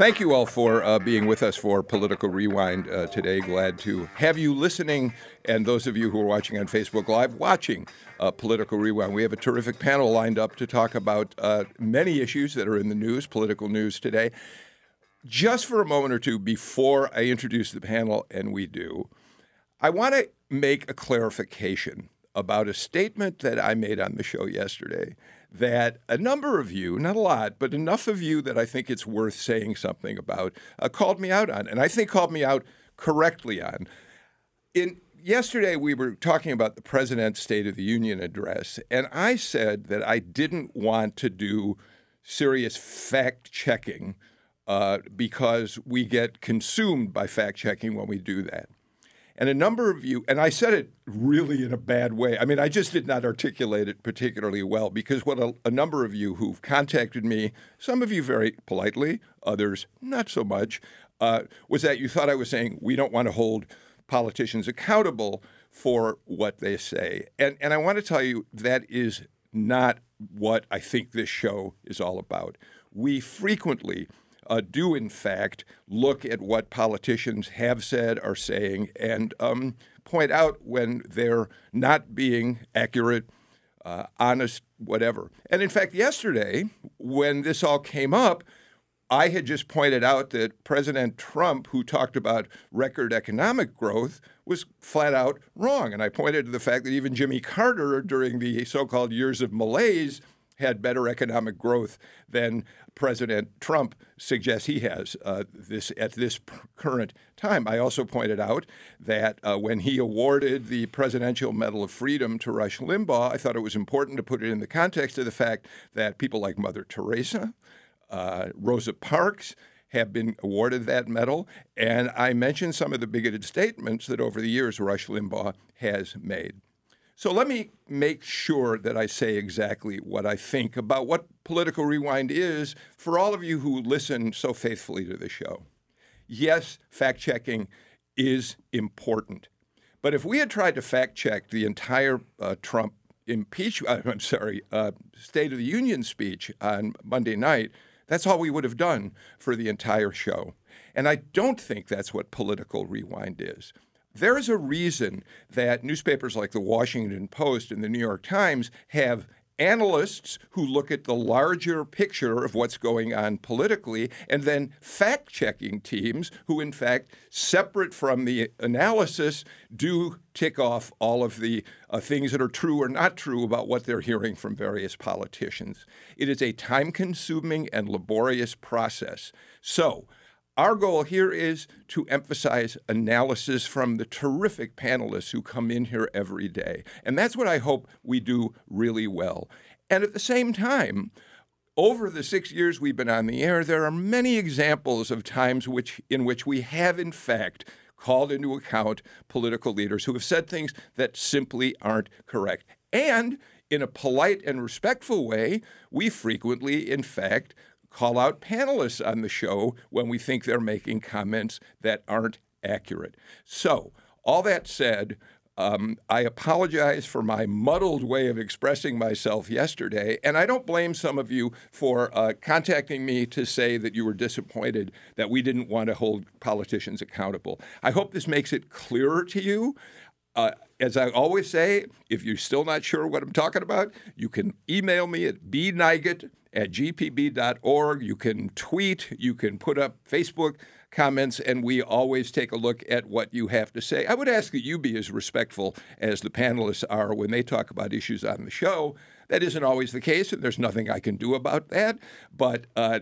Thank you all for uh, being with us for Political Rewind uh, today. Glad to have you listening, and those of you who are watching on Facebook Live, watching uh, Political Rewind. We have a terrific panel lined up to talk about uh, many issues that are in the news, political news today. Just for a moment or two before I introduce the panel, and we do, I want to make a clarification about a statement that I made on the show yesterday that a number of you, not a lot, but enough of you that I think it's worth saying something about, uh, called me out on, and I think called me out correctly on. In yesterday, we were talking about the president's State of the Union address, and I said that I didn't want to do serious fact checking uh, because we get consumed by fact checking when we do that. And a number of you, and I said it really in a bad way. I mean, I just did not articulate it particularly well because what a, a, number of you who've contacted me, some of you very politely, others not so much, uh, was that you thought I was saying we don't want to hold politicians accountable for what they say. And, and I want to tell you that is not what I think this show is all about. We frequently uh, do, in fact, look at what politicians have said, are saying, and um, point out when they're not being accurate, uh, honest, whatever. And in fact, yesterday, when this all came up, I had just pointed out that President Trump, who talked about record economic growth, was flat out wrong. And I pointed to the fact that even Jimmy Carter, during the so called years of malaise, had better economic growth than President Trump suggests he has uh, this at this current time. I also pointed out that uh, when he awarded the Presidential Medal of Freedom to Rush Limbaugh, I thought it was important to put it in the context of the fact that people like Mother Teresa, uh, Rosa Parks, have been awarded that medal. And I mentioned some of the bigoted statements that over the years Rush Limbaugh has made. So let me make sure that I say exactly what I think about what Political Rewind is for all of you who listen so faithfully to the show. Yes, fact checking is important. But if we had tried to fact check the entire uh, Trump impeachment, I'm sorry, uh, State of the Union speech on Monday night, that's all we would have done for the entire show. And I don't think that's what Political Rewind is. There is a reason that newspapers like the Washington Post and the New York Times have analysts who look at the larger picture of what's going on politically, and then fact checking teams who, in fact, separate from the analysis, do tick off all of the uh, things that are true or not true about what they're hearing from various politicians. It is a time consuming and laborious process. So, our goal here is to emphasize analysis from the terrific panelists who come in here every day. And that's what I hope we do really well. And at the same time, over the six years we've been on the air, there are many examples of times which, in which we have, in fact, called into account political leaders who have said things that simply aren't correct. And in a polite and respectful way, we frequently, in fact, call out panelists on the show when we think they're making comments that aren't accurate. So, all that said, um, I apologize for my muddled way of expressing myself yesterday, and I don't blame some of you for uh, contacting me to say that you were disappointed that we didn't want to hold politicians accountable. I hope this makes it clearer to you. Uh, as I always say, if you're still not sure what I'm talking about, you can email me at bnigut at gpb.org. You can tweet, you can put up Facebook comments, and we always take a look at what you have to say. I would ask that you be as respectful as the panelists are when they talk about issues on the show. That isn't always the case, and there's nothing I can do about that. But uh,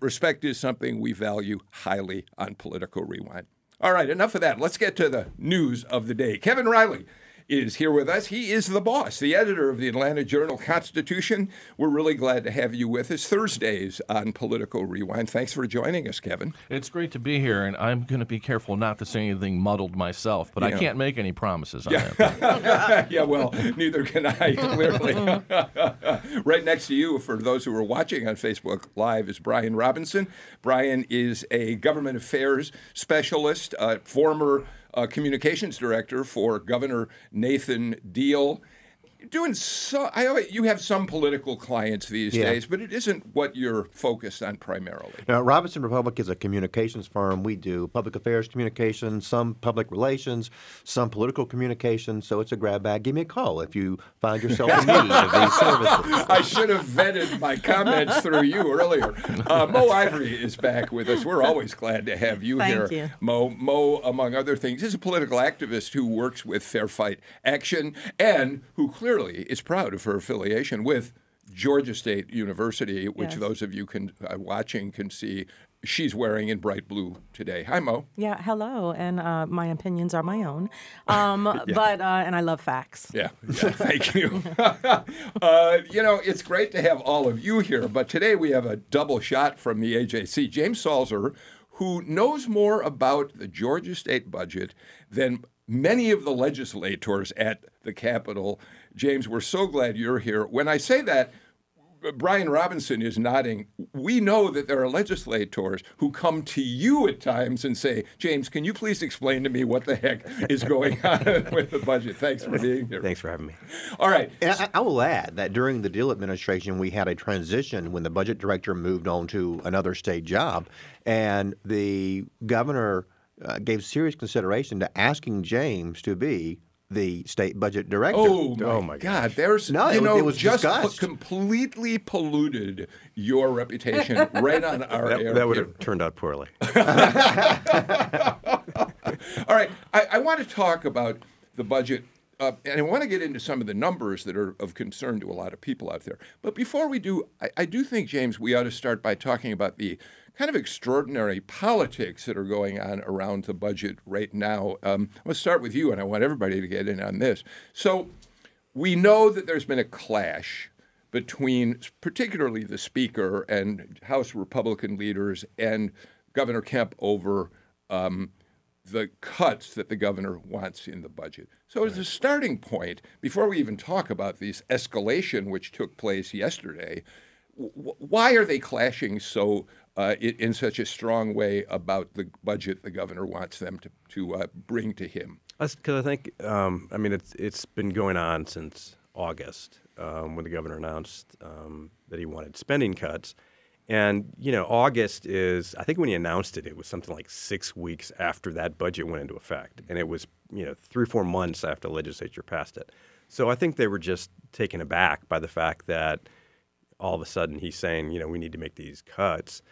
respect is something we value highly on Political Rewind. All right, enough of that. Let's get to the news of the day. Kevin Riley is here with us. He is the boss, the editor of the Atlanta Journal Constitution. We're really glad to have you with us Thursdays on Political Rewind. Thanks for joining us, Kevin. It's great to be here, and I'm going to be careful not to say anything muddled myself, but yeah. I can't make any promises on yeah. that. yeah, well, neither can I, clearly. right next to you, for those who are watching on Facebook Live, is Brian Robinson. Brian is a government affairs specialist, uh, former communications director for Governor Nathan Deal doing so. I always, you have some political clients these Yeah. days, but it isn't what you're focused on primarily. Now, Robinson Republic is a communications firm. We do public affairs communications, some public relations, some political communications. So it's a grab bag. Give me a call if you find yourself in need of these services. I should have vetted my comments through you earlier. Uh, Mo Ivory is back with us. We're always glad to have you Thank here, you. Mo. Mo, among other things, is a political activist who works with Fair Fight Action and who clearly is proud of her affiliation with Georgia State University, which Yes. those of you can uh, watching can see she's wearing in bright blue today. Hi, Mo. Yeah, hello, and uh, my opinions are my own, um, but uh, and I love facts. Yeah, yeah thank you. uh, you know, it's great to have all of you here, but today we have a double shot from the AJC. James Salzer, who knows more about the Georgia state budget than many of the legislators at the Capitol. James, we're so glad you're here. When I say that, Brian Robinson is nodding. We know that there are legislators who come to you at times and say, James, can you please explain to me what the heck is going on with the budget? Thanks for being here. Thanks for having me. All right. And I, I will add that during the Deal administration, we had a transition when the budget director moved on to another state job, and the governor uh, gave serious consideration to asking James to be the state budget director. Oh my, God! There's No, you it- know it was just discussed. completely polluted your reputation right on our That, air. that would have turned out poorly. All right, I, I want to talk about the budget, uh, and I want to get into some of the numbers that are of concern to a lot of people out there. But before we do, I, I do think, James, we ought to start by talking about the kind of extraordinary politics that are going on around the budget right now. Um, let's start with you, and I want everybody to get in on this. So, we know that there's been a clash between particularly the speaker and House Republican leaders and Governor Kemp over um, the cuts that the governor wants in the budget. So, as a starting point, before we even talk about this escalation which took place yesterday, w- why are they clashing so uh, in, such a strong way about the budget the governor wants them to, to uh, bring to him? Because I think, um, I mean, it's it's been going on since August um, when the governor announced um, that he wanted spending cuts. And, you know, August is, I think when he announced it, it was something like six weeks after that budget went into effect. And it was, you know, three, or four months after the legislature passed it. So I think they were just taken aback by the fact that all of a sudden he's saying, you know, we need to make these cuts.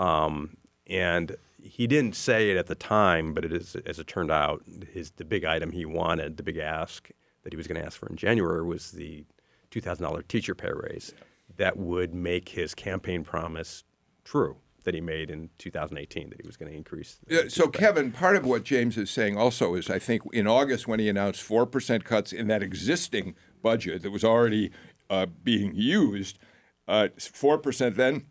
Um, and he didn't say it at the time, but it is, as it turned out, his the big item he wanted, the big ask that he was going to ask for in January was the two thousand dollar teacher pay raise that would make his campaign promise true that he made in 2018 that he was going to increase. so. Kevin, part of what James is saying also is I think in August when he announced 4% cuts in that existing budget that was already uh, being used, uh, 4% then,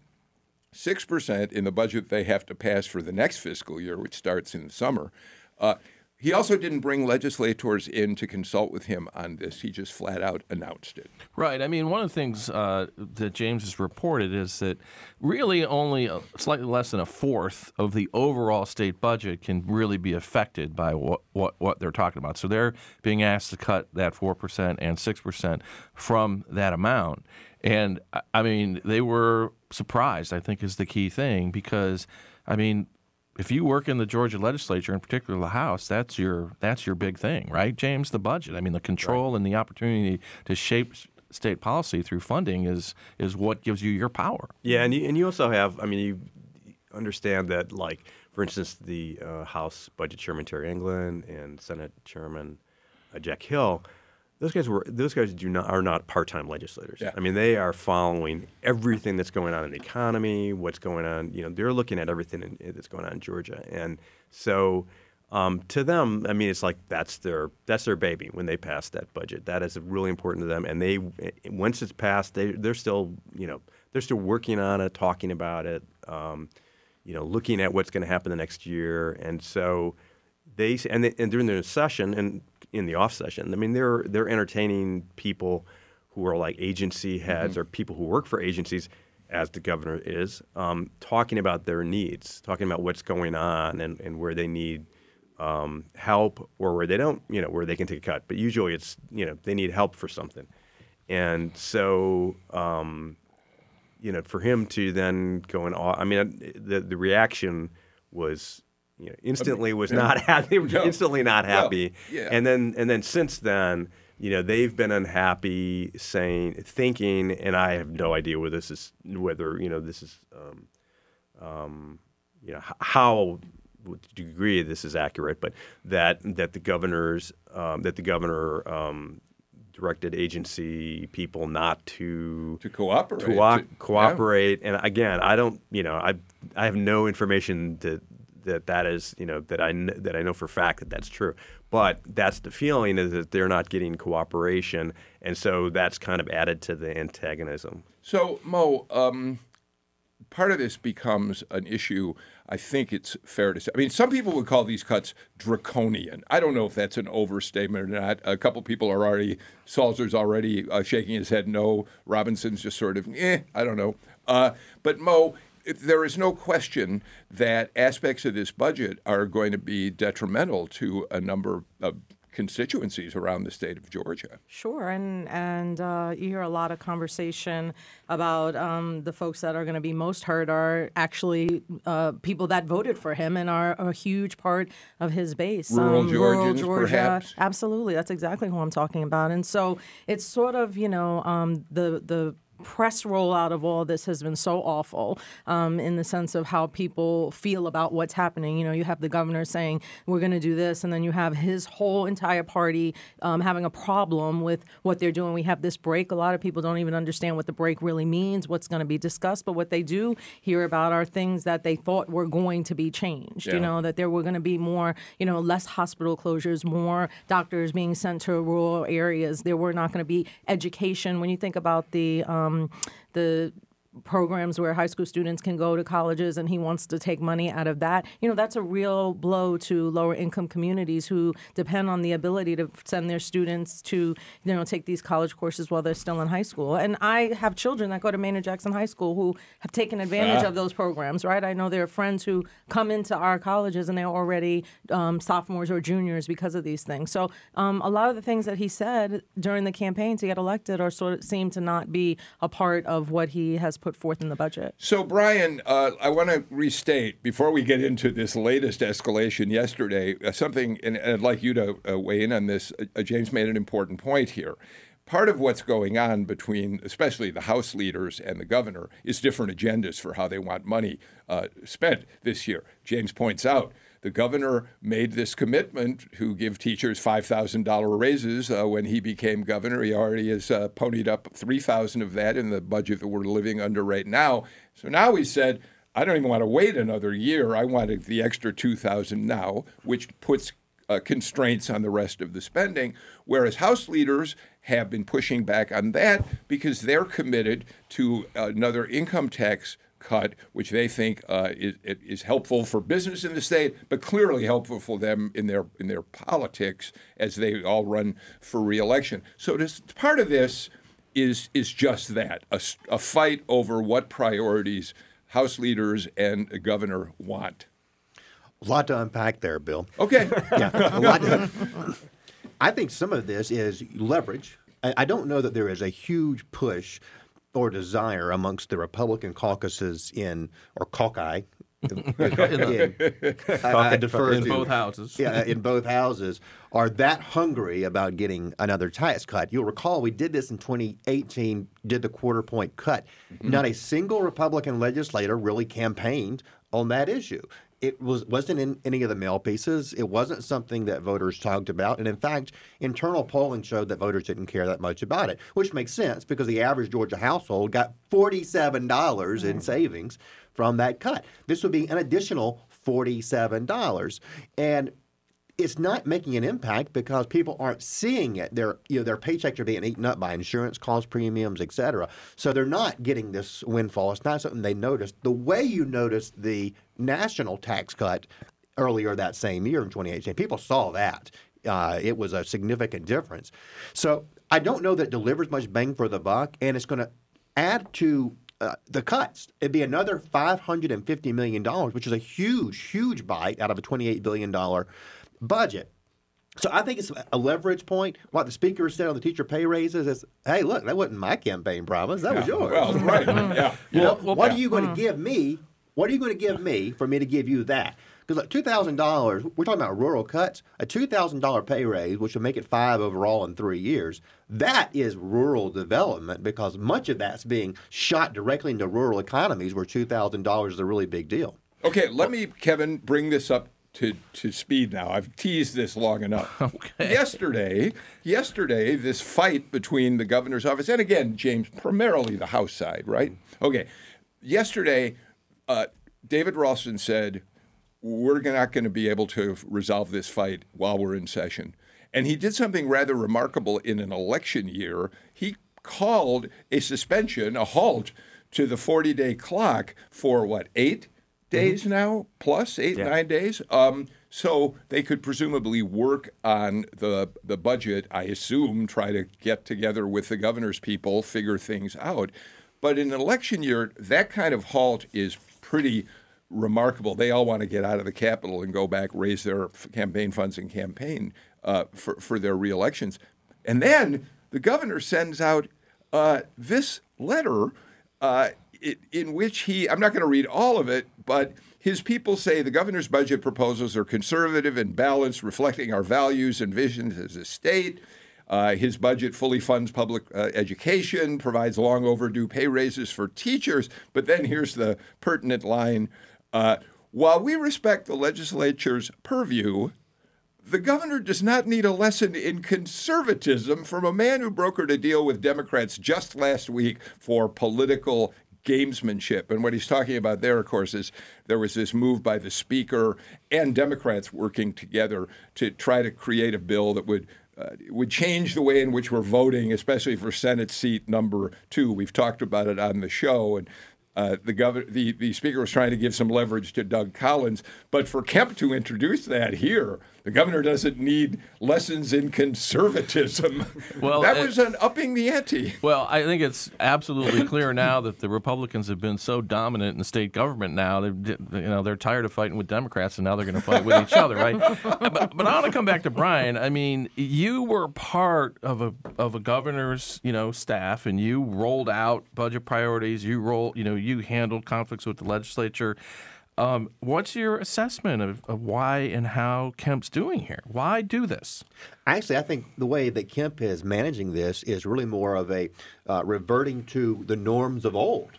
6% in the budget they have to pass for the next fiscal year, which starts in the summer. Uh, he also didn't bring legislators in to consult with him on this. He just flat out announced it. Right. I mean, one of the things uh, that James has reported is that really only a, slightly less than a fourth of the overall state budget can really be affected by what, what, what they're talking about. So they're being asked to cut that 4% and 6% from that amount. And I- mean, they were surprised, I think, is the key thing because, I mean, if you work in the Georgia legislature, in particular the House, that's your that's your big thing, right, James? The budget. I mean, the control and the opportunity to shape state policy through funding is is what gives you your power. Yeah, and you, and you also have, I mean, you understand that, like, for instance, the uh, House Budget Chairman Terry England and Senate Chairman uh, Jack Hill, those guys were those guys do not are not part-time legislators. Yeah. I mean, they are following everything that's going on in the economy, what's going on. You know, they're looking at everything in, that's going on in Georgia, and so. Um, to them, I mean, it's like that's their that's their baby when they pass that budget. That is really important to them, and they once it's passed, they they're still you know they're still working on it, talking about it, um, you know, looking at what's going to happen the next year, and so they and they, and during their session and in the off session, I mean, they're they're entertaining people who are like agency heads or people who work for agencies, as the governor is, um, talking about their needs, talking about what's going on and, and where they need um, help or where they don't, you know, where they can take a cut. But usually it's, you know, they need help for something. And so, um, you know, for him to then go and, I mean, the, the reaction was, you know, instantly was not happy, No. instantly not happy. yeah. And then, and then since then, you know, they've been unhappy, saying, thinking, and I have no idea whether this is, whether you know, this is, um, um, you know, how, what degree this is accurate, but that that the governors, um, that the governor um, directed agency people not to To cooperate. to To- yeah. cooperate. And again, I don't, you know, I I have no information that that that is, you know, that I that I know for a fact that that's true. But that's the feeling is that they're not getting cooperation, and so that's kind of added to the antagonism. So, Mo, um, part of this becomes an issue. I think it's fair to say. I mean, some people would call these cuts draconian. I don't know if that's an overstatement or not. A couple people are already, Salzer's already uh, shaking his head no. Robinson's just sort of, eh, I don't know. Uh, but, Mo, there is no question that aspects of this budget are going to be detrimental to a number of constituencies around the state of Georgia. Sure, and and uh, you hear a lot of conversation about um, the folks that are going to be most hurt are actually uh, people that voted for him and are a huge part of his base. Rural um, Georgians, Georgia, perhaps? absolutely. That's exactly who I'm talking about. And so it's sort of you know um, the the press rollout of all this has been so awful um, in the sense of how people feel about what's happening. You know, you have the governor saying we're going to do this, and then you have his whole entire party um, having a problem with what they're doing. We have this break. A lot of people don't even understand what the break really means, what's going to be discussed. But what they do hear about are things that they thought were going to be changed. Yeah. You know, that there were going to be more, you know, less hospital closures, more doctors being sent to rural areas. There were not going to be education. When you think about the um, Um, the programs where high school students can go to colleges and he wants to take money out of that. You know that's a real blow to lower income communities who depend on the ability to send their students to you know take these college courses while they're still in high school. And i have children that go to maynard jackson high school who have taken advantage of those programs right? I know there are friends who come into our colleges and they're already um, sophomores or juniors because of these things. So um, a lot of the things that he said during the campaign to get elected are sort of seem to not be a part of what he has put forth in the budget So, Brian, uh, I want to restate before we get into this latest escalation yesterday uh, something, and, I'd like you to uh, weigh in on this. Uh, James made an important point here. Part of what's going on between, especially the House leaders and the governor, is different agendas for how they want money uh, spent this year. James points out the governor made this commitment to give teachers $5,000 raises uh, when he became governor. He already has uh, ponied up 3000 of that in the budget that we're living under right now. So now he said, I don't even want to wait another year. I wanted the extra 2000 now, which puts uh, constraints on the rest of the spending. Whereas House leaders have been pushing back on that because they're committed to another income tax cut, which they think uh, is, is helpful for business in the state, but clearly helpful for them in their in their politics as they all run for reelection. So this, part of this is is just that a fight over what priorities House leaders and the governor want. A lot to unpack there, Bill. Okay. Yeah, a lot to- I think some of this is leverage. I, I don't know that there is a huge push or desire amongst the Republican caucuses in or caucus. in- I, I defer in to- both houses. yeah, in both houses are that hungry about getting another tax cut. You'll recall we did this in 2018, did the quarter point cut. Mm-hmm. Not a single Republican legislator really campaigned on that issue. It was wasn't in any of the mail pieces. It wasn't something that voters talked about, and in fact, internal polling showed that voters didn't care that much about it, which makes sense because the average Georgia household got forty-seven dollars in mm-hmm. savings from that cut. This would be an additional forty-seven dollars, and it's not making an impact because people aren't seeing it. Their you know their paychecks are being eaten up by insurance cost premiums, et cetera. So they're not getting this windfall. It's not something they notice. The way you noticed the national tax cut earlier that same year in 2018, people saw that. Uh, it was a significant difference. So I don't know that delivers much bang for the buck, and it's going to add to uh, the cuts. It'd be another $550 million, which is a huge, huge bite out of a $28 billion budget. So I think it's a leverage point. What the speaker said on the teacher pay raises is, "Hey, look, that wasn't my campaign promise. That was yours. Well, right. Mm-hmm. yeah. You know, Well, what yeah. are you going to mm-hmm. give me? What are you going to give me for me to give you that? Because like two thousand dollars, we're talking about rural cuts. A two thousand dollar pay raise, which will make it five overall in three years, that is rural development because much of that's being shot directly into rural economies where two thousand dollars is a really big deal. Okay, let me, Kevin, bring this up to, to speed now. I've teased this long enough. Okay. Yesterday, yesterday, this fight between the governor's office and again, James, primarily the House side, right? Okay. Yesterday, uh, David Ralston said, "We're not going to be able to resolve this fight while we're in session." And he did something rather remarkable in an election year. He called a suspension, a halt to the 40-day clock for what eight days now, plus eight nine days. Um, so they could presumably work on the the budget. I assume try to get together with the governor's people, figure things out. But in an election year, that kind of halt is pretty remarkable. They all want to get out of the Capitol and go back, raise their campaign funds and campaign uh, for, for their reelections. And then the governor sends out uh, this letter uh, in which he, I'm not going to read all of it, but his people say the governor's budget proposals are conservative and balanced, reflecting our values and visions as a state. Uh, his budget fully funds public uh, education, provides long overdue pay raises for teachers. But then here's the pertinent line uh, While we respect the legislature's purview, the governor does not need a lesson in conservatism from a man who brokered a deal with Democrats just last week for political gamesmanship. And what he's talking about there, of course, is there was this move by the speaker and Democrats working together to try to create a bill that would. Uh, would change the way in which we're voting, especially for Senate seat number two. We've talked about it on the show, and uh, the governor, the, the speaker was trying to give some leverage to Doug Collins, but for Kemp to introduce that here, the governor doesn't need lessons in conservatism. Well, that it- was an upping the ante. Well, I think it's absolutely clear now that the Republicans have been so dominant in the state government now. They, you know, they're tired of fighting with Democrats, and now they're going to fight with each other, right? But, but I want to come back to Brian. I mean, you were part of a of a governor's, you know, staff, and you rolled out budget priorities. You roll, you know, you handled conflicts with the legislature. Um, what's your assessment of, of why and how Kemp's doing here? Why do this? Actually, I think the way that Kemp is managing this is really more of a uh, reverting to the norms of old.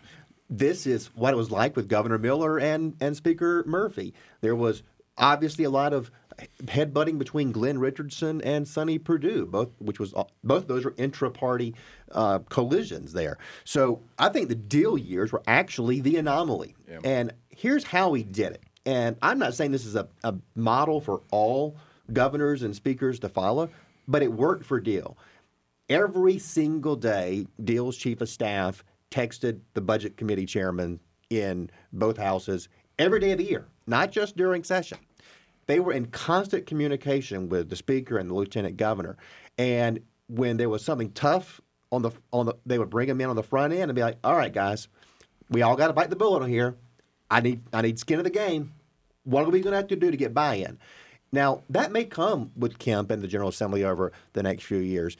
This is what it was like with Governor Miller and, and Speaker Murphy. There was obviously a lot of headbutting between Glenn Richardson and Sonny Perdue, both which was both those were intra-party uh, collisions there. So I think the deal years were actually the anomaly. And here's how he did it. And I'm not saying this is a, a model for all governors and speakers to follow, but it worked for Deal. Every single day, Deal's chief of staff texted the budget committee chairman in both houses every day of the year, not just during session. They were in constant communication with the speaker and the lieutenant governor. And when there was something tough on the on the, they would bring them in on the front end and be like, "All right, guys, we all got to bite the bullet on here. I need I need skin of the game. What are we going to have to do to get buy-in?" Now that may come with Kemp and the General Assembly over the next few years,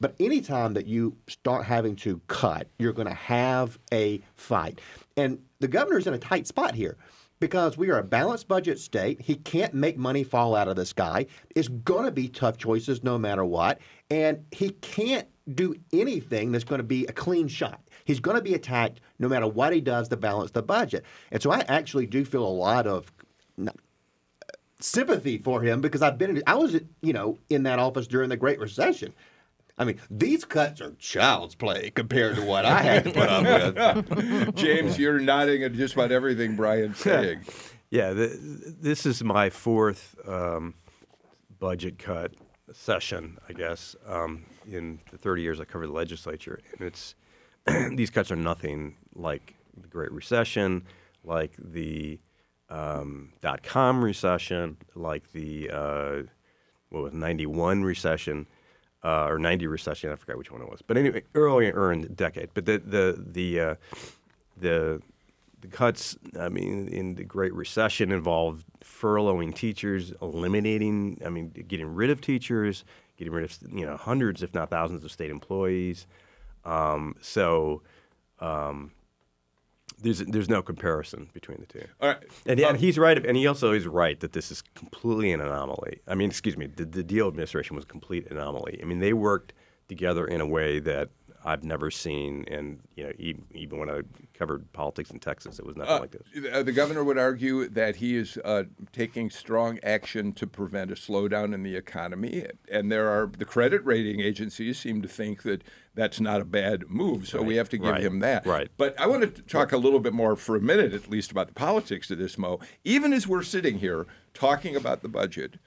but anytime that you start having to cut, you're going to have a fight, and the governor's in a tight spot here because we are a balanced budget state. He can't make money fall out of the sky. It's going to be tough choices no matter what. And he can't do anything that's going to be a clean shot. He's going to be attacked no matter what he does to balance the budget. And so I actually do feel a lot of sympathy for him because I've been in, I was you know in that office during the Great Recession. I mean, these cuts are child's play compared to what I had to put up with. James, you're nodding at just about everything Brian's saying. Yeah, th this is my fourth um, budget cut session, I guess, um, in the 30 years I covered the legislature, and it's these cuts are nothing like the Great Recession, like the um, dot com recession, like the uh, what was 91 recession. uh, or 90 recession. I forgot which one it was. But anyway, earlier in the decade. But the the the uh, the the cuts, I mean, in the Great Recession involved furloughing teachers, eliminating, I mean, getting rid of teachers, getting rid of you know hundreds, if not thousands, of state employees. Um, so um, there's there's no comparison between the two. All right. And, and he's right, and he also is right that this is completely an anomaly. I mean, excuse me, the, the Deal administration was a complete anomaly. I mean, they worked together in a way that I've never seen, and you know, even, even when I covered politics in Texas, it was nothing Uh, like this. uh, the governor would argue that he is uh, taking strong action to prevent a slowdown in the economy, and there are the credit rating agencies seem to think that that's not a bad move. So we have to give right, him that. right. But I want to talk a little bit more for a minute, at least, about the politics of this, Mo. Even as we're sitting here talking about the budget,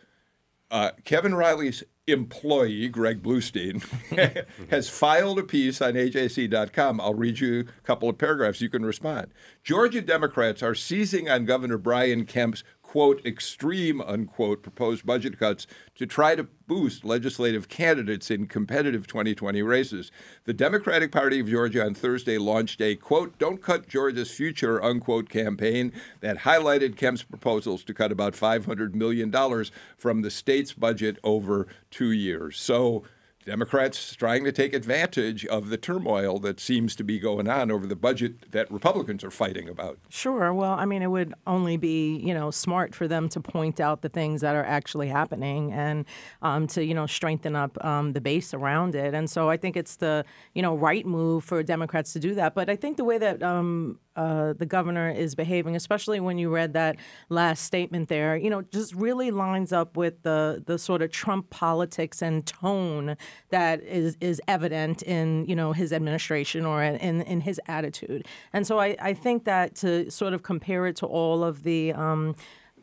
uh, Kevin Riley's employee, Greg Bluestein, has filed a piece on AJC.com. I'll read you a couple of paragraphs. You can respond. Georgia Democrats are seizing on Governor Brian Kemp's quote extreme unquote proposed budget cuts to try to boost legislative candidates in competitive 2020 races. The Democratic Party of Georgia on Thursday launched a quote don't cut Georgia's future unquote campaign that highlighted Kemp's proposals to cut about 500 million dollars from the state's budget over 2 years. So Democrats trying to take advantage of the turmoil that seems to be going on over the budget that Republicans are fighting about. Sure. Well, I mean, it would only be you know smart for them to point out the things that are actually happening and um, to you know strengthen up um, the base around it. And so I think it's the you know right move for Democrats to do that. But I think the way that um, uh, the governor is behaving, especially when you read that last statement there, you know, just really lines up with the the sort of Trump politics and tone that is is evident in you know his administration or in in his attitude. And so I, I think that to sort of compare it to all of the um,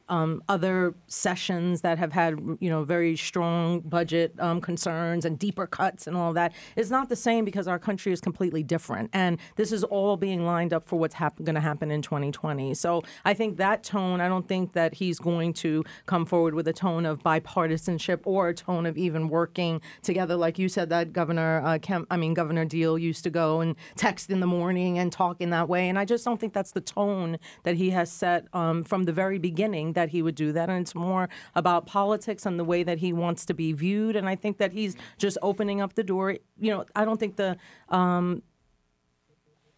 um, other sessions that have had, you know, very strong budget um, concerns and deeper cuts and all that is not the same because our country is completely different, and this is all being lined up for what's hap- going to happen in 2020. So I think that tone. I don't think that he's going to come forward with a tone of bipartisanship or a tone of even working together, like you said that Governor uh, Kemp, I mean Governor Deal used to go and text in the morning and talk in that way, and I just don't think that's the tone that he has set um, from the very beginning that he would do that. And it's more about politics and the way that he wants to be viewed. And I think that he's just opening up the door. You know, I don't think the um,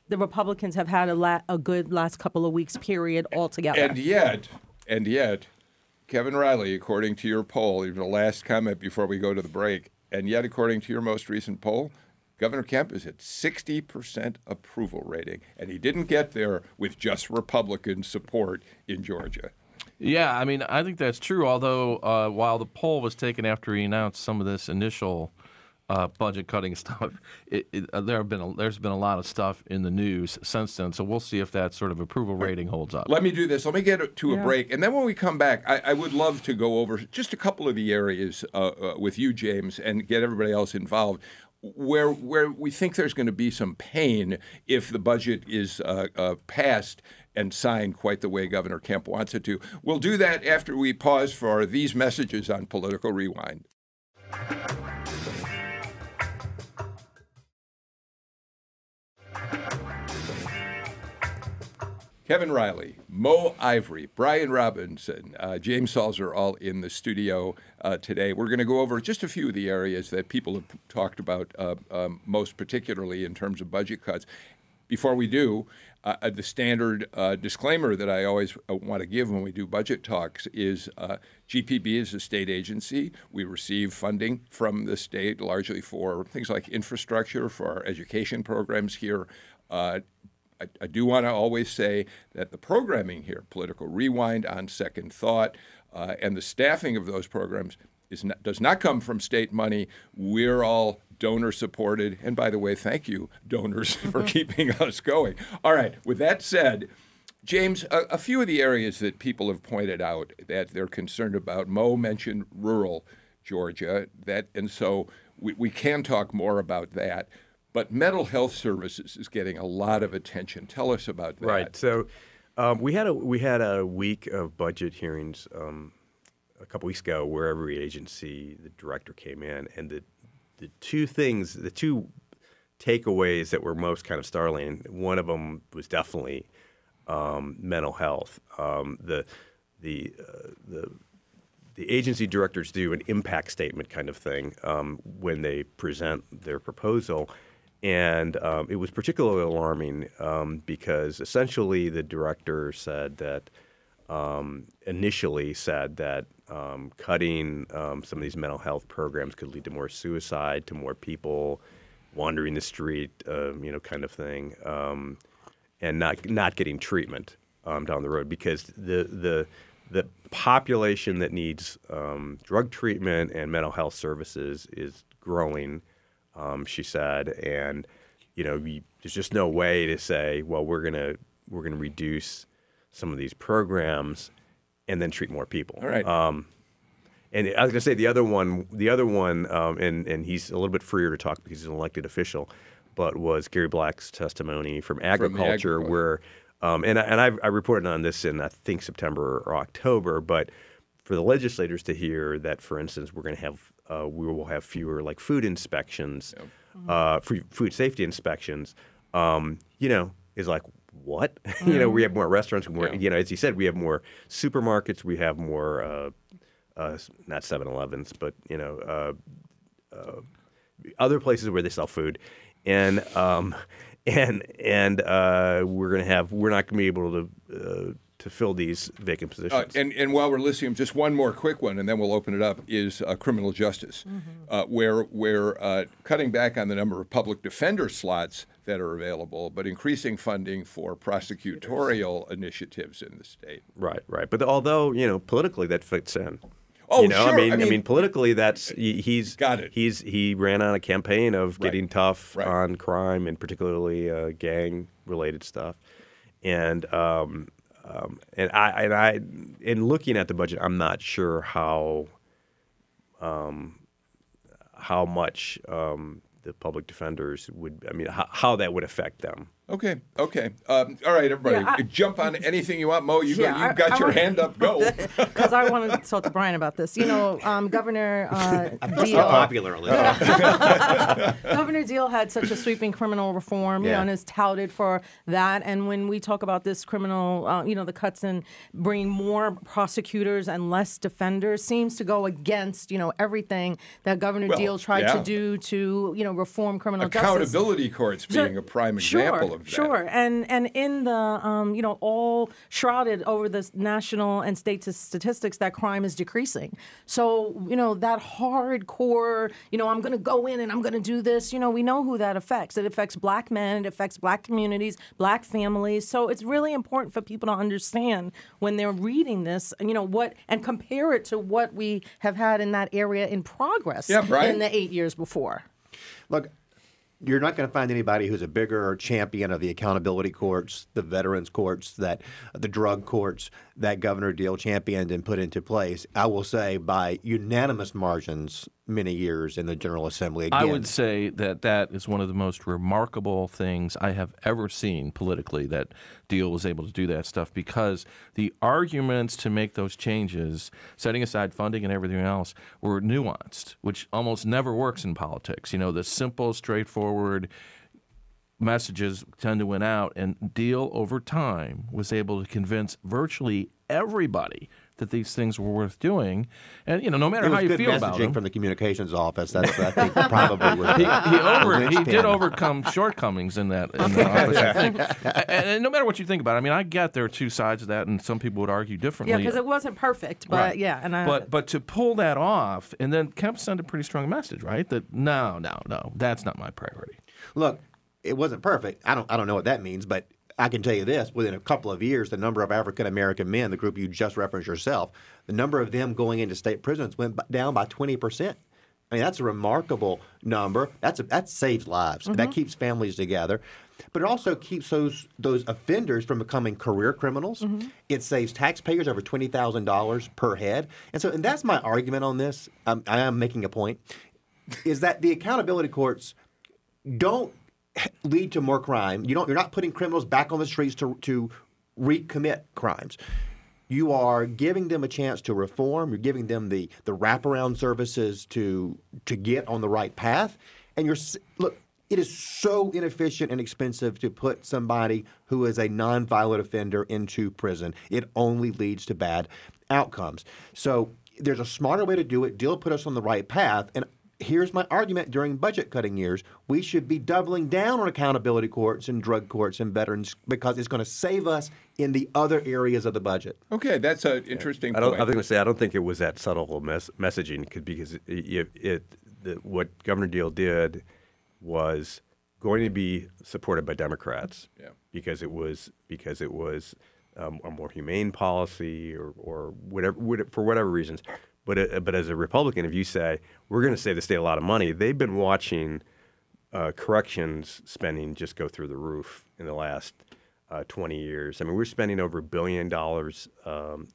the Republicans have had a, la- a good last couple of weeks period altogether. And yet, and yet, Kevin Riley, according to your poll, the last comment before we go to the break, and yet, according to your most recent poll, Governor Kemp is at 60% approval rating, and he didn't get there with just Republican support in Georgia. Yeah, I mean, I think that's true. Although, uh, while the poll was taken after he announced some of this initial uh, budget cutting stuff, it, it, uh, there have been a, there's been a lot of stuff in the news since then. So we'll see if that sort of approval rating holds up. Let me do this. Let me get to a break, and then when we come back, I, I would love to go over just a couple of the areas uh, uh, with you, James, and get everybody else involved. Where where we think there's going to be some pain if the budget is uh, uh, passed and signed quite the way Governor Kemp wants it to. We'll do that after we pause for these messages on Political Rewind. Kevin Riley, Mo Ivory, Brian Robinson, uh, James Salzer, all in the studio uh, today. We're going to go over just a few of the areas that people have talked about uh, um, most particularly in terms of budget cuts. Before we do, uh, the standard uh, disclaimer that I always uh, want to give when we do budget talks is GPB is a state agency. We receive funding from the state largely for things like infrastructure, for our education programs here. I, I, do want to always say that the programming here, Political Rewind, On Second Thought, uh, and the staffing of those programs not, does not come from state money. We're all donor supported. And by the way, thank you, donors, for keeping us going. All right, with that said, James, a, a, few of the areas that people have pointed out that they're concerned about, Mo mentioned rural Georgia, that, and so we, we can talk more about that. But mental health services is getting a lot of attention. Tell us about that. Right. So um, we had a we had a week of budget hearings um, a couple weeks ago, where every agency, the director came in, and the the two things, the two takeaways that were most kind of startling. One of them was definitely um, mental health. Um, the the uh, the the agency directors do an impact statement kind of thing um, when they present their proposal. And um, it was particularly alarming um, because essentially the director said that um, initially said that um, cutting um, some of these mental health programs could lead to more suicide, to more people wandering the street, uh, you know, kind of thing, and not not getting treatment down the road because the the the population that needs um, drug treatment and mental health services is growing, um, she said, and you know we, there's just no way to say, well, we're gonna we're gonna reduce some of these programs and then treat more people. All right. Um, and I was gonna say the other one, the other one, um, and and he's a little bit freer to talk because he's an elected official, but was Gary Black's testimony from agriculture, agriculture. where um, and I, and I've, I reported on this in I think September or October, but for the legislators to hear that, for instance, we're going to have uh, we will have fewer like food inspections, uh, food safety inspections, um, you know, is like what? you know, we have more restaurants, more, Yeah. you know, as you said, we have more supermarkets, we have more uh, uh, not 7-Elevens, but you know, uh, other places where they sell food, and um, and and uh, we're gonna have we're not gonna be able to uh, to fill these vacant positions. Uh, and, and while we're listening, just one more quick one, and then we'll open it up, is uh, criminal justice, uh, where, where uh, cutting back on the number of public defender slots that are available, but increasing funding for prosecutorial initiatives in the state. right, right. But although you know politically that fits in. Oh, you know, sure. I mean, I I mean, mean- politically, that's he, he's Got it. He's he ran on a campaign of Right. getting tough Right. on crime and particularly uh, gang related stuff, and um, um, and I and I in looking at the budget, I'm not sure how um, how much um, the public defenders would. I mean, how, how that would affect them. Okay, okay. Um, all right, everybody, Yeah, I- jump on anything you want. Mo, you Yeah, go, you've got I your want- hand up. Go. because I want to talk to Brian about this. You know, um, Governor uh, So Deal. popular, Elizabeth. Governor Deal had such a sweeping criminal reform, you Yeah. know, and is touted for that. And when we talk about this criminal, uh, you know, the cuts in bringing more prosecutors and less defenders seems to go against, you know, everything that Governor Well, Deal tried yeah. to do to, you know, reform criminal justice. Accountability courts Sure, being a prime sure, example of that. Sure, and and in the um, you know all shrouded over the national and state statistics that crime is decreasing. So you know that hardcore, you know I'm going to go in and I'm going to do this. You know we know who that affects. It affects black men. It affects black communities, black families. So it's really important for people to understand when they're reading this. You know what and compare it to what we have had in that area in progress Yeah, Brian? in the eight years before. Look, you're not going to find anybody who's a bigger champion of the accountability courts, the veterans courts, that the drug courts that Governor Deal championed and put into place. I will say by unanimous margins, many years in the General Assembly. Again, I would say that that is one of the most remarkable things I have ever seen politically that Deal was able to do that stuff because the arguments to make those changes, setting aside funding and everything else, were nuanced, which almost never works in politics. You know, the simple, straightforward messages tend to win out, and Deal over time was able to convince virtually everybody that these things were worth doing. And you know, no matter how you feel messaging about them, from the communications office. That's I think probably was he, he over he did overcome shortcomings in that in the office. I think. And, and no matter what you think about it, I mean, I get there are two sides of that, and some people would argue differently. Yeah, because it wasn't perfect, but Right. yeah, and I, but but to pull that off, and then Kemp sent a pretty strong message, right? That no, no, no, that's not my priority. Look, it wasn't perfect. I don't I don't know what that means, but I can tell you this: within a couple of years, the number of African American men, the group you just referenced yourself, the number of them going into state prisons went b- down by twenty percent. I mean, that's a remarkable number. That's a, that saves lives. That keeps families together. But it also keeps those those offenders from becoming career criminals. It saves taxpayers over twenty thousand dollars per head. And so, and that's my argument on this. Um, I am making a point. Is that the accountability courts don't lead to more crime. You don't. You're not putting criminals back on the streets to to recommit crimes. you are giving them a chance to reform. You're giving them the the wraparound services to to get on the right path. And you're look, it is so inefficient and expensive to put somebody who is a nonviolent offender into prison. It only leads to bad outcomes. So there's a smarter way to do it. Deal put us on the right path. And here's my argument during budget cutting years we should be doubling down on accountability courts and drug courts and veterans because it's going to save us in the other areas of the budget. Okay, that's an interesting I don't. point. I was going to say I don't think it was that subtle a mes- messaging 'cause- because it, it, it the, what Governor Deal did was going to be supported by Democrats Yeah. because it was because it was um, a more humane policy or, or whatever, for whatever reasons. But it, but as a Republican, if you say we're going to save the state a lot of money, they've been watching uh, corrections spending just go through the roof in the last uh, 20 years. I mean, we're spending over a billion dollars. Um,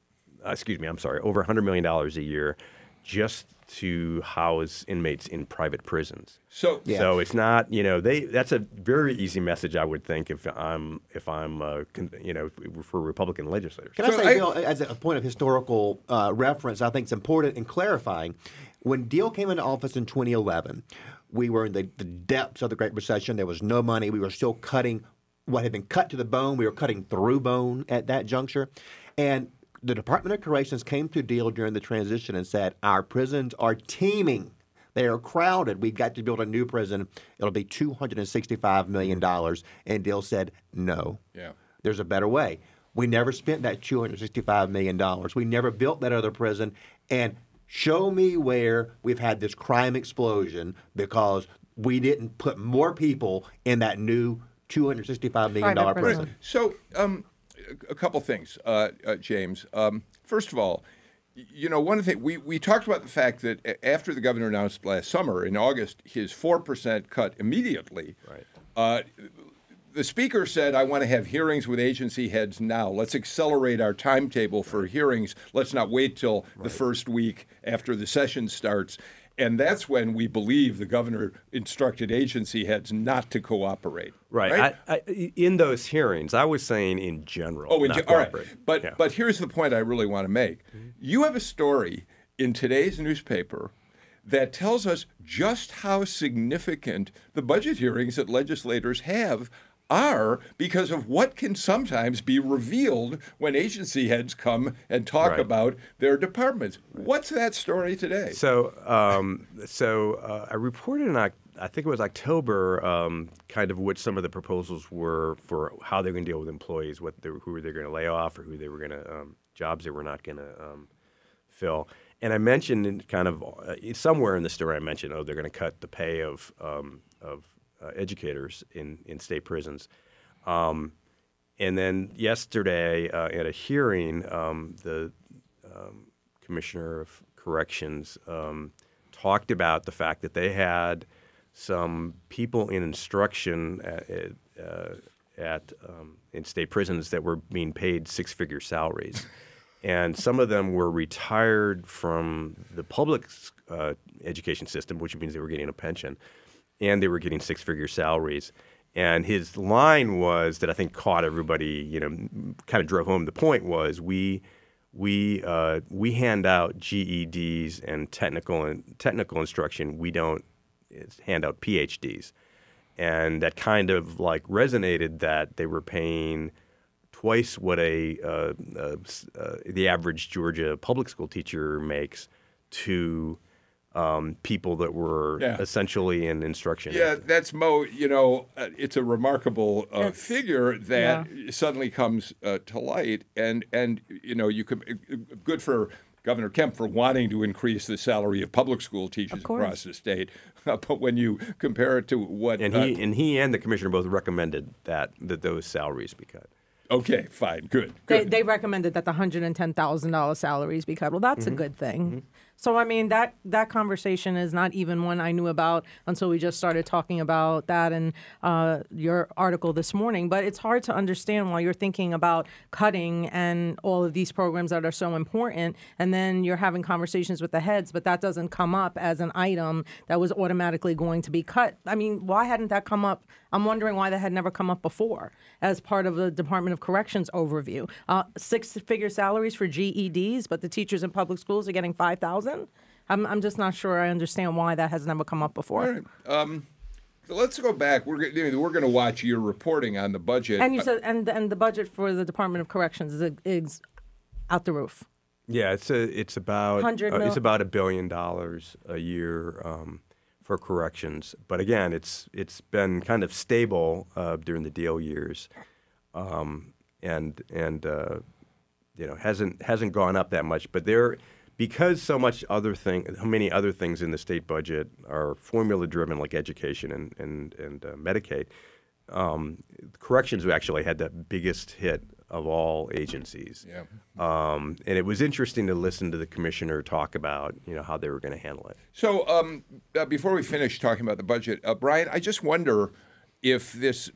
uh, excuse me, I'm sorry, over 100 million dollars a year just to house inmates in private prisons. so, So it's not, you know, they. That's a very easy message, I would think, if I'm, if I'm, uh, con, you know, for Republican legislators. Can I So say, I- Bill, as a point of historical uh, reference, I think it's important in clarifying. When Deal came into office in 2011, we were in the, the depths of the Great Recession. There was no money. We were still cutting what had been cut to the bone. We were cutting through bone at that juncture. And the Department of Corrections came to Deal during the transition and said, Our prisons are teeming. They are crowded. We've got to build a new prison. It'll be $265 million. And Deal said, No. Yeah. There's a better way. We never spent that $265 million. We never built that other prison. And show me where we've had this crime explosion because we didn't put more people in that new $265 million prison. prison. So, um, a couple things, uh, uh, James. Um, first of all, you know, one of the things we, we talked about the fact that after the governor announced last summer in August his four percent cut immediately. Right. Uh, the speaker said, I want to have hearings with agency heads now. Let's accelerate our timetable for hearings. Let's not wait till the first week after the session starts. And that's when we believe the governor instructed agency heads not to cooperate. Right. I, I, in those hearings, I was saying in general. Oh, in ge- all right. But Yeah. but here's the point I really want to make. Mm-hmm. You have a story in today's newspaper that tells us just how significant the budget hearings that legislators have are because of what can sometimes be revealed when agency heads come and talk Right. about their departments. What's that story today? So, um, so uh, I reported in I think it was October, um, kind of what some of the proposals were for how they're going to deal with employees, what they, who they're going to lay off, or who they were going to um, jobs they were not going to um, fill. And I mentioned kind of uh, somewhere in the story, I mentioned, oh, they're going to cut the pay of um, of uh, educators in in state prisons. Um, and then yesterday uh, at a hearing, um, the um, commissioner of corrections um, talked about the fact that they had some people in instruction at, uh, at um, in state prisons that were being paid six-figure salaries, and some of them were retired from the public uh, education system, which means they were getting a pension, and they were getting six-figure salaries. And his line was that I think caught everybody, you know, kind of drove home the point was we we uh, we hand out GEDs and technical and technical instruction. We don't hand out PhDs, and that kind of like resonated that they were paying twice what a uh, uh, uh, the average Georgia public school teacher makes to um, people that were Yeah. essentially in instruction. Yeah, that's Mo. You know, uh, it's a remarkable uh, It's- figure that suddenly comes uh, to light, and and you know, you could uh, good for Governor Kemp for wanting to increase the salary of public school teachers across the state, but when you compare it to what, And uh, he and he and the commissioner both recommended that that those salaries be cut. okay, fine, good, They, good. they recommended that the $110,000 salaries be cut. Well, that's Mm-hmm. a good thing. So I mean that that conversation is not even one I knew about until we just started talking about that in uh, your article this morning. But it's hard to understand why you're thinking about cutting and all of these programs that are so important, and then you're having conversations with the heads, but that doesn't come up as an item that was automatically going to be cut. I mean, why hadn't that come up? I'm wondering why that had never come up before as part of the Department of Corrections overview. Uh, six-figure salaries for GEDs, but the teachers in public schools are getting five thousand. I'm, I'm just not sure I understand why that has never come up before. All right. Um, so let's go back. We're gonna- we're going to watch your reporting on the budget. And you said, and and the budget for the Department of Corrections is, is out the roof. Yeah, it's a it's about 100 uh, it's about a billion dollars a year um, for corrections. But again, it's it's been kind of stable uh, during the Deal years, um, and and uh, you know hasn't hasn't gone up that much. But there, because so much other thing, many other things in the state budget are formula driven, like education and and and uh, Medicaid. Um, corrections actually had the biggest hit of all agencies. Yeah. Um, and it was interesting to listen to the commissioner talk about, you know, how they were going to handle it. So, um, uh, before we finish talking about the budget, uh, Brian, I just wonder if this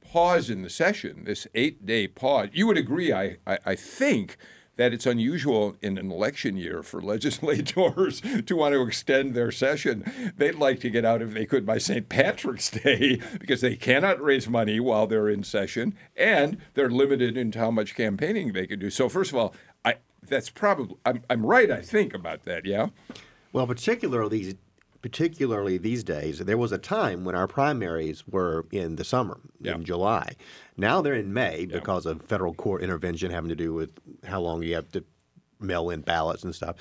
pause in the session, this eight-day pause, you would agree, I, I, I think, that it's unusual in an election year for legislators to want to extend their session. They'd like to get out if they could by St. Patrick's Day because they cannot raise money while they're in session and they're limited in how much campaigning they can do. So, first of all, I that's probably I'm, I'm right, I think, about that, yeah? Well, particularly these, particularly these days, there was a time when our primaries were in the summer, Yeah. in July. Now they're in May because of federal court intervention having to do with how long you have to mail in ballots and stuff.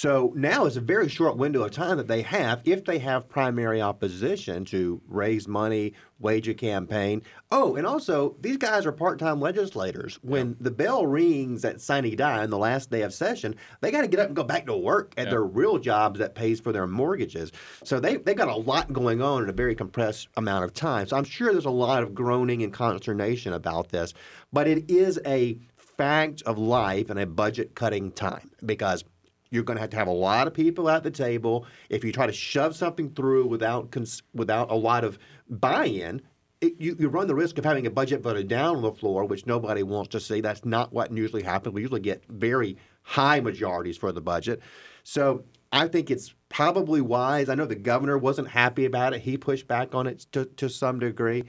So now is a very short window of time that they have if they have primary opposition to raise money, wage a campaign. Oh, and also these guys are part-time legislators. When the bell rings at sine die on the last day of session, they got to get up and go back to work at their real jobs that pays for their mortgages. So they they got a lot going on in a very compressed amount of time. So I'm sure there's a lot of groaning and consternation about this, but it is a fact of life and a budget cutting time because you're going to have to have a lot of people at the table. If you try to shove something through without cons- without a lot of buy-in, it, you, you run the risk of having a budget voted down on the floor, which nobody wants to see. That's not what usually happens. We usually get very high majorities for the budget. So I think it's probably wise. I know the governor wasn't happy about it. He pushed back on it to, to some degree.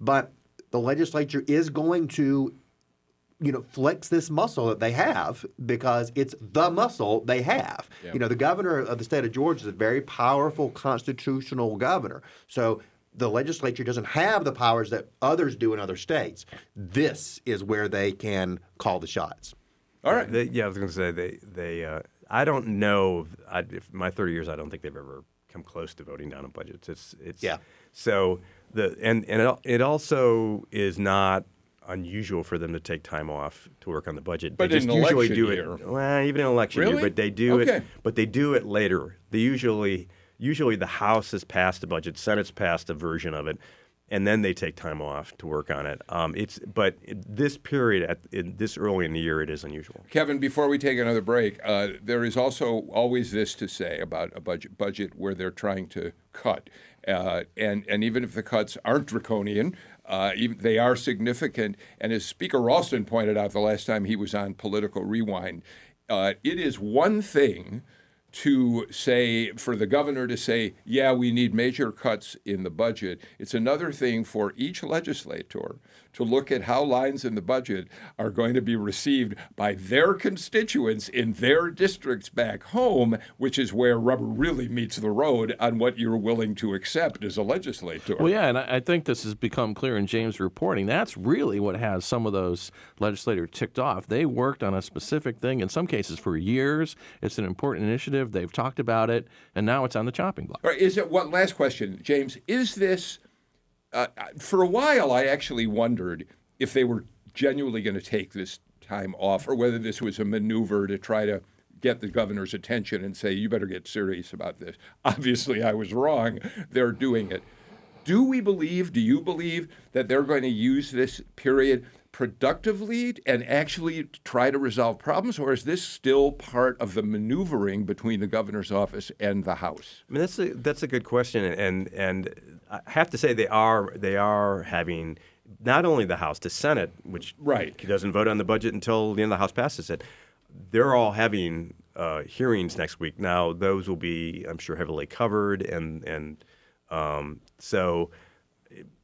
But the legislature is going to you know, flex this muscle that they have because it's the muscle they have. You know, the governor of the state of Georgia is a very powerful constitutional governor. So the legislature doesn't have the powers that others do in other states. This is where they can call the shots. All right. They, yeah, I was going to say they they. Uh, I don't know. I, if my 30 years, I don't think they've ever come close to voting down on budgets. It's it's Yeah. So the and and it, it also is not unusual for them to take time off to work on the budget. But they in just usually do year. it. Well, even in election Really? year, but they do Okay. it. But they do it later. They usually usually the House has passed a budget, Senate's passed a version of it. And then they take time off to work on it. Um, it's but this period at in this early in the year, it is unusual. Kevin, before we take another break, uh, there is also always this to say about a budget budget where they're trying to cut, uh, and and even if the cuts aren't draconian, uh, even, they are significant. And as Speaker Ralston pointed out the last time he was on Political Rewind, uh, it is one thing to say for the governor to say, yeah, we need major cuts in the budget. It's another thing for each legislator to look at how lines in the budget are going to be received by their constituents in their districts back home, which is where rubber really meets the road on what you're willing to accept as a legislator. Well, yeah, and I I think this has become clear in James' reporting. That's really what has some of those legislators ticked off. They worked on a specific thing, in some cases for years. It's an important initiative. They've talked about it, and now it's on the chopping block. All right, is it what last question, James? Is this uh, for a while? I actually wondered if they were genuinely going to take this time off, or whether this was a maneuver to try to get the governor's attention and say, "You better get serious about this." Obviously, I was wrong. They're doing it. Do we believe, do you believe that they're going to use this period productively and actually try to resolve problems, or is this still part of the maneuvering between the governor's office and the House? I mean, that's a that's a good question, and and I have to say they are they are having not only the House, the Senate, which Right. doesn't vote on the budget until the end of the House passes it. They're all having uh, hearings next week. Now, those will be, I'm sure, heavily covered, and and um, so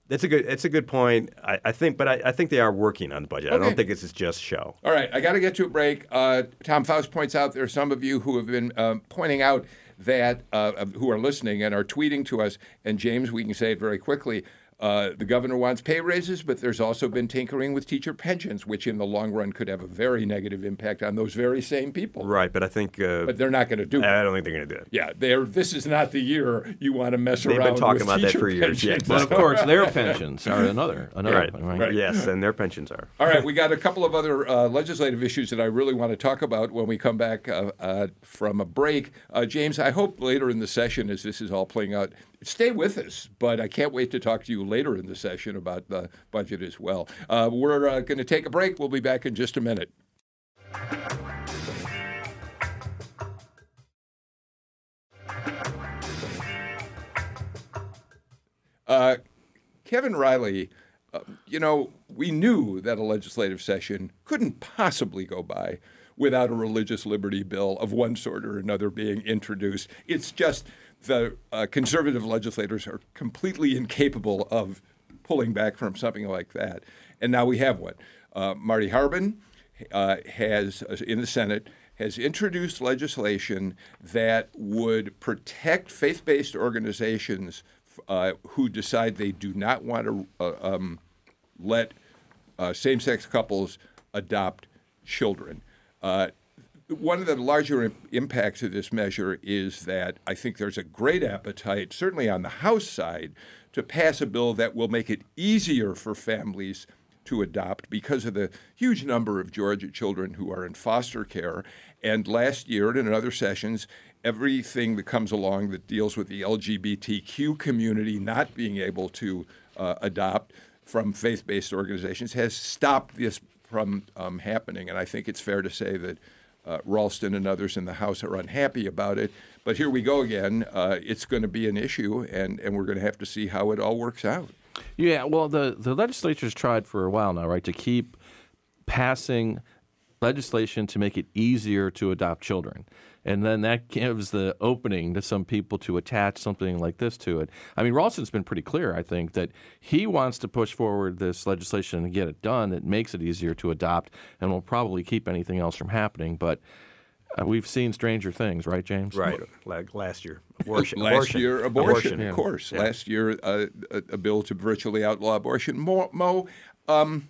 that's a good that's a good point. I, I think, but I, I think they are working on the budget. I don't think this is just show. All right, I got to get to a break. Uh, Tom Faust points out there are some of you who have been um, pointing out that uh, who are listening and are tweeting to us. And James, we can say it very quickly. Uh, the governor wants pay raises, but there's also been tinkering with teacher pensions, which in the long run could have a very negative impact on those very same people. Right, but I think uh, But they're not going to do it. I don't think they're going to do it. Yeah, they're, this is not the year you want to mess They've been talking about that for years, yeah, pensions. But of course, their pensions are another another Right. point, right? Right. Yes, and their pensions are. All right, we got a couple of other uh, legislative issues that I really want to talk about when we come back uh, uh, from a break. Uh, James, I hope later in the session, as this is all playing out, stay with us. But I can't wait to talk to you later in the session about the budget as well. Uh, we're uh, going to take a break. We'll be back in just a minute. Uh, Kevin Riley, uh, you know, we knew that a legislative session couldn't possibly go by without a religious liberty bill of one sort or another being introduced. It's just the uh, conservative legislators are completely incapable of pulling back from something like that. And now we have one. Uh, Marty Harbin uh, has, uh, in the Senate, has introduced legislation that would protect faith based organizations uh, who decide they do not want to uh, um, let same sex couples adopt children. One of the larger im- impacts of this measure is that I think there's a great appetite, certainly on the House side, to pass a bill that will make it easier for families to adopt because of the huge number of Georgia children who are in foster care. And last year and in other sessions, everything that comes along that deals with the LGBTQ community not being able to uh, adopt from faith based organizations has stopped this from um, happening. And I think it's fair to say that uh, Ralston and others in the House are unhappy about it. But here we go again. Uh, it's going to be an issue, and, and we're going to have to see how it all works out. Yeah, well, the, the legislature's tried for a while now, right, to keep passing legislation to make it easier to adopt children. And then that gives the opening to some people to attach something like this to it. I mean, Ralston's been pretty clear, I think, that he wants to push forward this legislation and get it done that makes it easier to adopt and will probably keep anything else from happening. But uh, we've seen stranger things, right, James? Right, like last year. Abortion. Last abortion. year, abortion, yeah. of course. Last year, uh, a, a bill to virtually outlaw abortion. Mo, Mo um,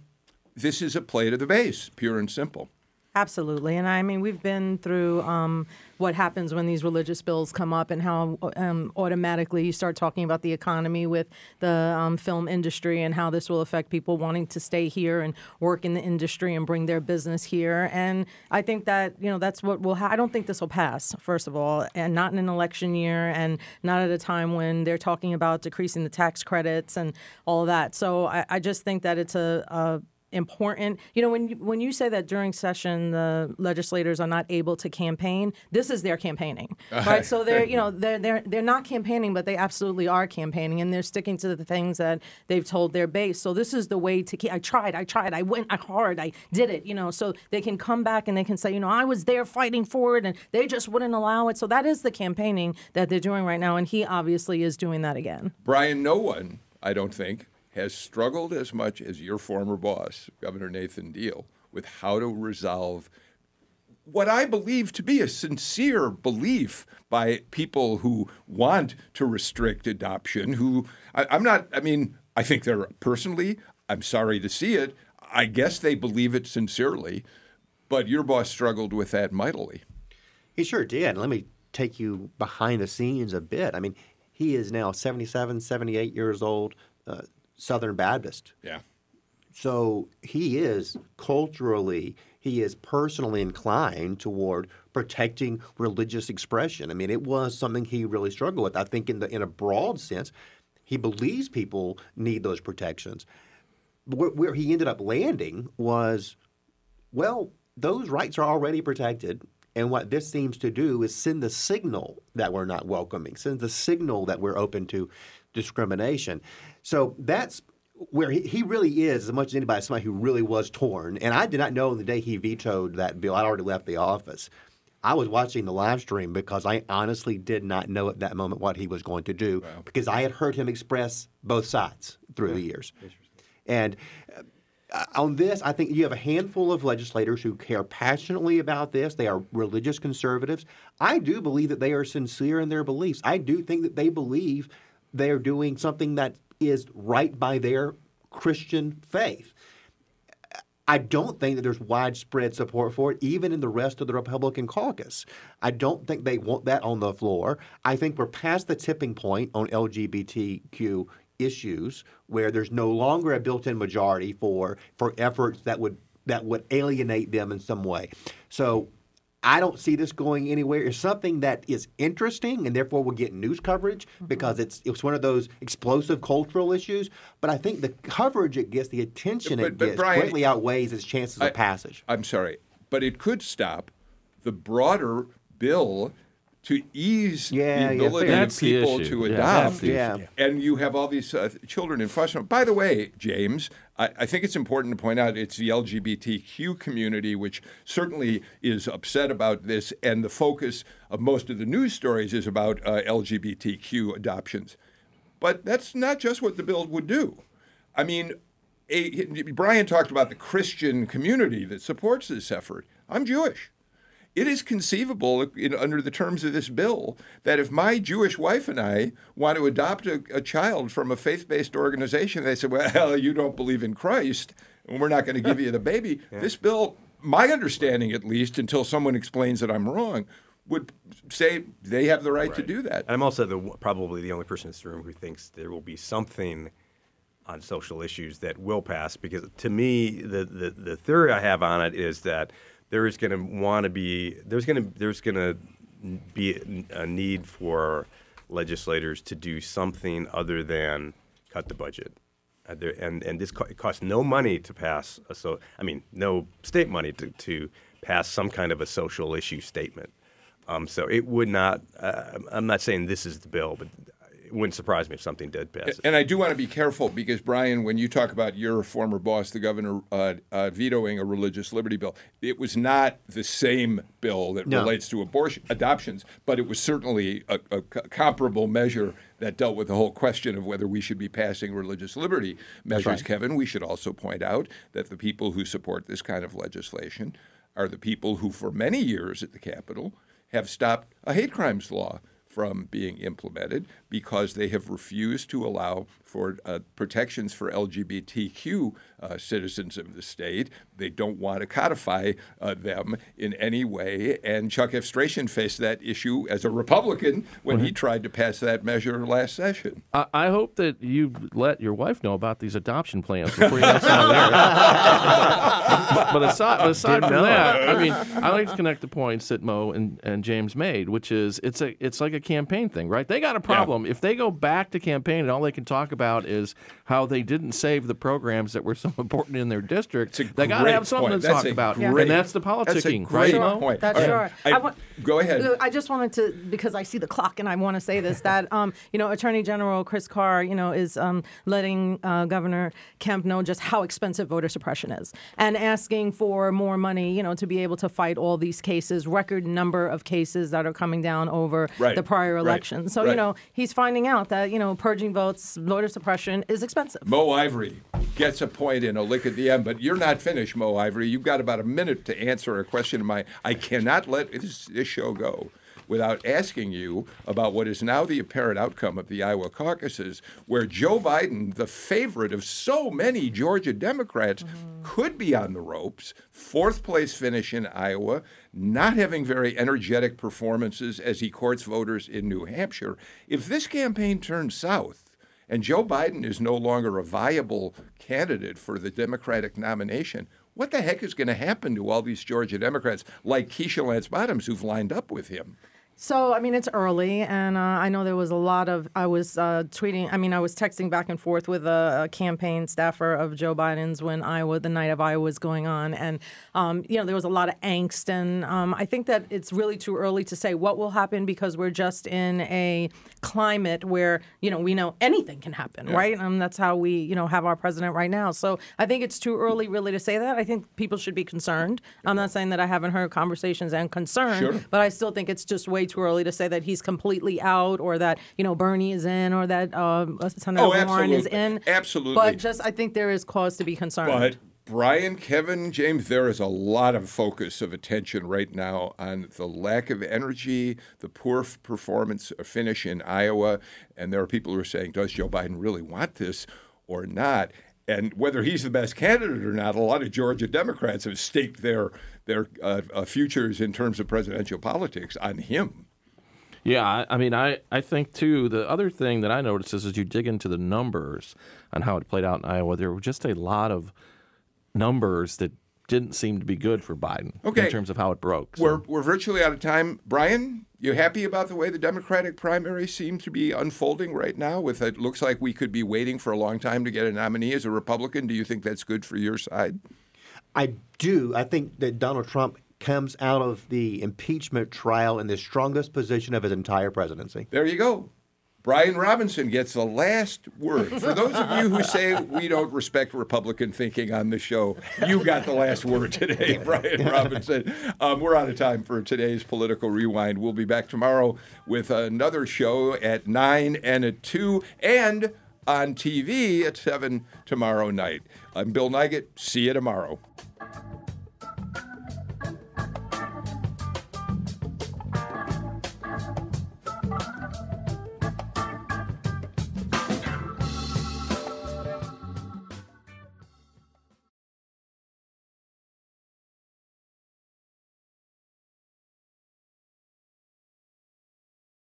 this is a play to the base, pure and simple. Absolutely. And I mean, we've been through um, what happens when these religious bills come up and how um, automatically you start talking about the economy with the um, film industry and how this will affect people wanting to stay here and work in the industry and bring their business here. And I think that, you know, that's what will ha- I don't think this will pass, first of all, and not in an election year and not at a time when they're talking about decreasing the tax credits and all that. So I, I just think that it's a, a important. You know, when you, when you say that during session the legislators are not able to campaign, this is their campaigning, right? so they're you know they're they're they're not campaigning, but they absolutely are campaigning, and they're sticking to the things that they've told their base. So this is the way to keep. I tried, I tried, I went hard, I did it. You know, so they can come back and they can say, you know, I was there fighting for it, and they just wouldn't allow it. So that is the campaigning that they're doing right now, and he obviously is doing that again. Brian, no one, I don't think, has struggled as much as your former boss, Governor Nathan Deal, with how to resolve what I believe to be a sincere belief by people who want to restrict adoption. Who I, I'm not, I mean, I think they're personally, I'm sorry to see it. I guess they believe it sincerely, but your boss struggled with that mightily. He sure did. Let me take you behind the scenes a bit. I mean, he is now 77, 78 years old, uh, Southern Baptist. Yeah. So he is culturally, he is personally inclined toward protecting religious expression. I mean, it was something he really struggled with. I think in the in a broad sense, He believes people need those protections. Where, where he ended up landing was, well, those rights are already protected. And what this seems to do is send the signal that we're not welcoming, send the signal that we're open to discrimination. So that's where he, he really is, as much as anybody, somebody who really was torn. And I did not know the day he vetoed that bill, I'd already left the office. I was watching the live stream because I honestly did not know at that moment what he was going to do because I had heard him express both sides through the years. And uh, on this, I think you have a handful of legislators who care passionately about this. They are religious conservatives. I do believe that they are sincere in their beliefs. I do think that they believe they are doing something that is right by their Christian faith. I don't think that there's widespread support for it, even in the rest of the Republican caucus. I don't think they want that on the floor. I think we're past the tipping point on LGBTQ issues where there's no longer a built-in majority for for efforts that would that would alienate them in some way. So I don't see this going anywhere. It's something that is interesting and therefore will get news coverage Mm-hmm. because it's it's one of those explosive cultural issues. But I think the coverage it gets, the attention But- it but gets, Brian, greatly outweighs its chances I- of passage. I'm sorry, but it could stop the broader bill to ease Yeah, the ability fair. of people issue. to Yeah, adopt. that's the Yeah. issue. And you have all these uh, children in foster. By the way, James, I, I think it's important to point out it's the LGBTQ community which certainly is upset about this, and the focus of most of the news stories is about uh, LGBTQ adoptions. But that's not just what the bill would do. I mean, a, Brian talked about the Christian community that supports this effort. I'm Jewish. It is conceivable, in, under the terms of this bill, that if my Jewish wife and I want to adopt a, a child from a faith based organization, they say, well, you don't believe in Christ, and we're not going to give you the baby. This bill, my understanding at least, until someone explains that I'm wrong, would say they have the right, to do that. I'm also the, probably the only person in this room who thinks there will be something on social issues that will pass. Because to me, the, the, the theory I have on it is that there is going to want to be there's going to there's going to be a need for legislators to do something other than cut the budget. Uh, and and this co- it costs no money to pass a so I mean no state money to, to pass some kind of a social issue statement. Um, so it would not. Uh, I'm not saying this is the bill, but it wouldn't surprise me if something did pass. And I do want to be careful because, Brian, when you talk about your former boss, the governor, uh, uh, vetoing a religious liberty bill, it was not the same bill that No. relates to abortion adoptions, but it was certainly a comparable measure that dealt with the whole question of whether we should be passing religious liberty measures. Kevin, we should also point out that the people who support this kind of legislation are the people who, for many years at the Capitol, have stopped a hate crimes law from being implemented because they have refused to allow for uh, protections for LGBTQ uh, citizens of the state. They don't want to codify uh, them in any way. And Chuck Efstration faced that issue as a Republican when he tried to pass that measure last session. I, I hope that you let your wife know about these adoption plans before you next time there. but, but aside, but aside from that, I mean, I like to connect the points that Mo and, and James made, which is it's a it's like a campaign thing, right? They got a problem if they go back to campaign and all they can talk about is how they didn't save the programs that were so important in their district. They got to have something point. to That's talk about, great- and that's the That's a politicking, great right, point. That's All sure. I- I want- go ahead. I just wanted to because I see the clock and I want to say this that um, you know Attorney General Chris Carr you know is um, letting uh, Governor Kemp know just how expensive voter suppression is and asking for more money you know to be able to fight all these cases record number of cases that are coming down over Right, the prior right, election so right. you know he's finding out that you know purging votes voter suppression is expensive. Mo Ivory gets a point in a lick at the end, but you're not finished, Mo Ivory. You've got about a minute to answer a question of mine. I cannot let this, this show go without asking you about what is now the apparent outcome of the Iowa caucuses, where Joe Biden, the favorite of so many Georgia Democrats, could be on the ropes. Fourth place finish in Iowa, not having very energetic performances as he courts voters in New Hampshire. If this campaign turns south, and Joe Biden is no longer a viable candidate for the Democratic nomination, what the heck is going to happen to all these Georgia Democrats like Keisha Lance Bottoms who've lined up with him? So, I mean, it's early, and uh, I know there was a lot of. I was uh, tweeting, I mean, I was texting back and forth with a, a, campaign staffer of Joe Biden's when Iowa, the night of Iowa was going on. And, um, you know, there was a lot of angst. And um, I think that it's really too early to say what will happen because we're just in a climate where, you know, we know anything can happen, yeah. right? And um, that's how we, you know, have our president right now. So I think it's too early really to say that. I think people should be concerned. I'm not saying that I haven't heard conversations and concern, sure. but I still think it's just way too early to say that he's completely out or that you know Bernie is in or that um, Senator oh, Warren is in. Absolutely. But just I think there is cause to be concerned. But Brian, Kevin, James, there is a lot of focus of attention right now on the lack of energy, the poor performance finish in Iowa, and there are people who are saying, does Joe Biden really want this or not? And whether he's the best candidate or not, a lot of Georgia Democrats have staked their their uh, uh, futures in terms of presidential politics on him. Yeah, I, I, mean, I, I think too. The other thing that I noticed is as you dig into the numbers on how it played out in Iowa, there were just a lot of numbers that didn't seem to be good for Biden okay. in terms of how it broke. So. We're we're virtually out of time, Brian. You happy about the way the Democratic primary seems to be unfolding right now? With it looks like we could be waiting for a long time to get a nominee as a Republican. Do you think that's good for your side? I do. I think that Donald Trump comes out of the impeachment trial in the strongest position of his entire presidency. There you go. Brian Robinson gets the last word. For those of you who say we don't respect Republican thinking on the show, you got the last word today, Brian Robinson. Um, we're out of time for today's Political Rewind. We'll be back tomorrow with another show at 9 and at 2 and on TV at 7 tomorrow night. I'm Bill Nigut. See you tomorrow.